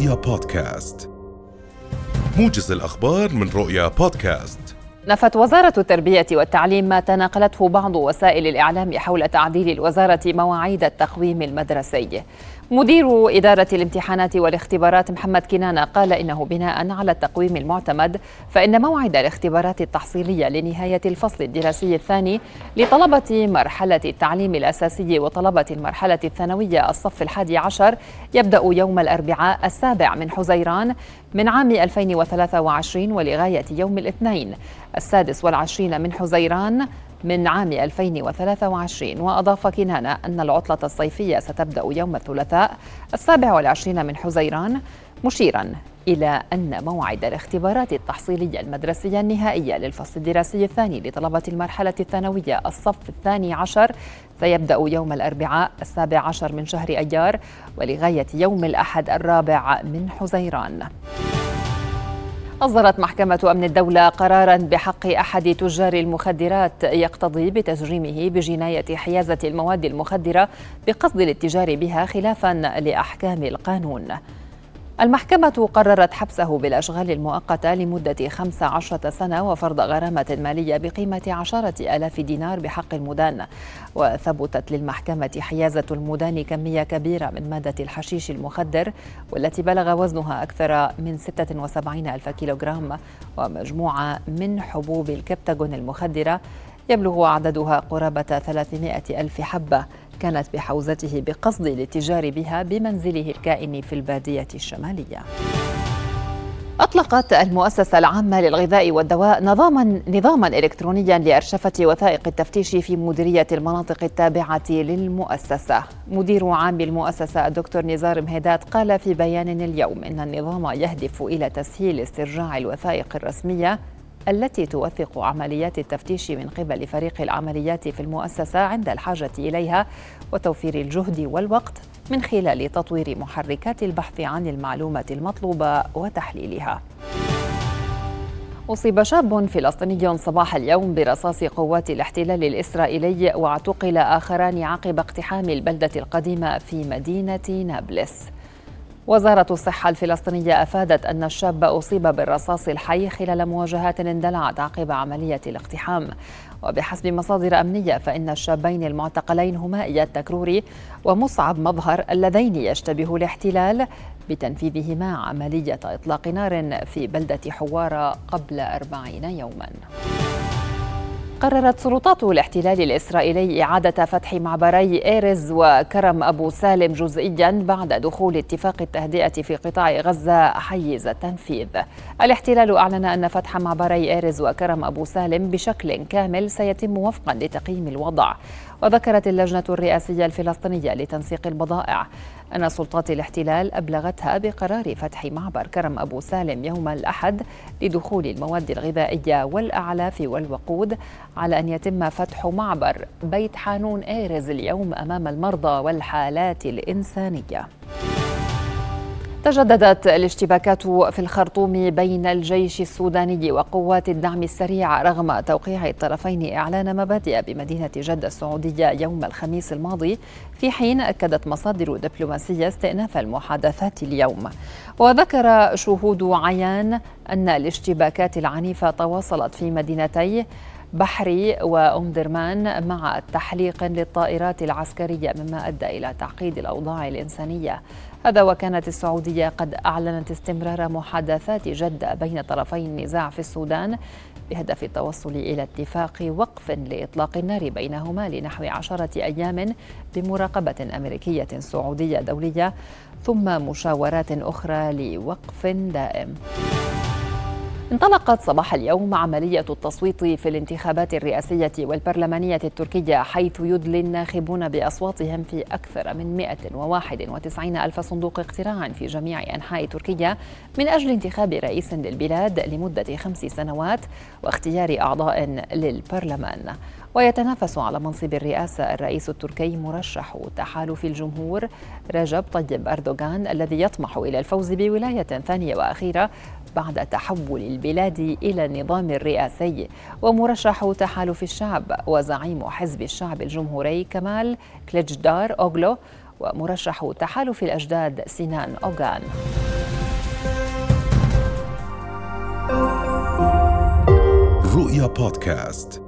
رؤيا بودكاست. موجز الأخبار من رؤيا بودكاست. نفت وزارة التربية والتعليم ما تناقلته بعض وسائل الإعلام حول تعديل الوزارة مواعيد التقويم المدرسي. مدير إدارة الامتحانات والاختبارات محمد كنانة قال إنه بناء على التقويم المعتمد فإن موعد الاختبارات التحصيلية لنهاية الفصل الدراسي الثاني لطلبة مرحلة التعليم الأساسي وطلبة المرحلة الثانوية الصف الحادي عشر يبدأ يوم الأربعاء السابع من حزيران من عام 2023 ولغاية يوم الاثنين. السادس والعشرين من حزيران من عام 2023 وأضاف كنانة أن العطلة الصيفية ستبدأ يوم الثلاثاء السابع والعشرين من حزيران مشيرا إلى أن موعد الاختبارات التحصيلية المدرسية النهائية للفصل الدراسي الثاني لطلبة المرحلة الثانوية الصف الثاني عشر سيبدأ يوم الأربعاء السابع عشر من شهر أيار ولغاية يوم الأحد الرابع من حزيران. أصدرت محكمة أمن الدولة قرارا بحق أحد تجار المخدرات يقتضي بتجريمه بجناية حيازة المواد المخدرة بقصد الاتجار بها خلافا لأحكام القانون. المحكمة قررت حبسه بالأشغال المؤقتة لمدة 15 سنة وفرض غرامة مالية بقيمة عشرة ألاف دينار بحق المدان. وثبتت للمحكمة حيازة المدان كمية كبيرة من مادة الحشيش المخدر والتي بلغ وزنها أكثر من 76 ألف كيلوغرام. ومجموعة من حبوب الكبتاجون المخدرة يبلغ عددها قرابة 300 ألف حبة. كانت بحوزته بقصد الاتجار بها بمنزله الكائن في البادية الشمالية. أطلقت المؤسسة العامة للغذاء والدواء نظاما نظاما إلكترونيا لأرشفة وثائق التفتيش في مديرية المناطق التابعة للمؤسسة. مدير عام المؤسسة الدكتور نزار مهدات قال في بيان اليوم إن النظام يهدف إلى تسهيل استرجاع الوثائق الرسمية التي توثق عمليات التفتيش من قبل فريق العمليات في المؤسسة عند الحاجة إليها وتوفير الجهد والوقت من خلال تطوير محركات البحث عن المعلومه المطلوبة وتحليلها. أصيب شاب فلسطيني صباح اليوم برصاص قوات الاحتلال الإسرائيلي واعتقل آخران عقب اقتحام البلدة القديمة في مدينة نابلس. وزارة الصحة الفلسطينية أفادت أن الشاب أصيب بالرصاص الحي خلال مواجهات اندلعت عقب عملية الاقتحام. وبحسب مصادر أمنية فإن الشابين المعتقلين هما إياد تكروري ومصعب مظهر اللذين يشتبه الاحتلال بتنفيذهما عملية إطلاق نار في بلدة حوارة قبل أربعين يوماً. قررت سلطات الاحتلال الإسرائيلي إعادة فتح معبري إيرز وكرم أبو سالم جزئيا بعد دخول اتفاق التهدئة في قطاع غزة حيز التنفيذ. الاحتلال أعلن أن فتح معبري إيرز وكرم أبو سالم بشكل كامل سيتم وفقا لتقييم الوضع. وذكرت اللجنة الرئاسية الفلسطينية لتنسيق البضائع أن سلطات الاحتلال أبلغتها بقرار فتح معبر كرم أبو سالم يوم الأحد لدخول المواد الغذائية والأعلاف والوقود على أن يتم فتح معبر بيت حانون إيرز اليوم أمام المرضى والحالات الإنسانية. تجددت الاشتباكات في الخرطوم بين الجيش السوداني وقوات الدعم السريع رغم توقيع الطرفين إعلان مبادئ بمدينة جدة السعودية يوم الخميس الماضي في حين أكدت مصادر دبلوماسية استئناف المحادثات اليوم. وذكر شهود عيان أن الاشتباكات العنيفة تواصلت في مدينتي بحري وأم درمان مع تحليق للطائرات العسكرية مما أدى إلى تعقيد الأوضاع الإنسانية هذا وكانت السعودية قد أعلنت استمرار محادثات جدة بين طرفي النزاع في السودان بهدف التوصل إلى اتفاق وقف لإطلاق النار بينهما لنحو عشرة أيام بمراقبة أمريكية سعودية دولية ثم مشاورات أخرى لوقف دائم. انطلقت صباح اليوم عملية التصويت في الانتخابات الرئاسية والبرلمانية التركية حيث يدلي الناخبون بأصواتهم في أكثر من 191 ألف صندوق اقتراع في جميع أنحاء تركيا من أجل انتخاب رئيس للبلاد لمدة خمس سنوات واختيار أعضاء للبرلمان. ويتنافس على منصب الرئاسة الرئيس التركي مرشح تحالف الجمهور رجب طيب أردوغان الذي يطمح إلى الفوز بولاية ثانية وأخيرة بعد تحول البلاد إلى النظام الرئاسي ومرشح تحالف الشعب وزعيم حزب الشعب الجمهوري كمال كليتشدار أوغلو ومرشح تحالف الأجداد سنان أوغان. رؤيا بودكاست.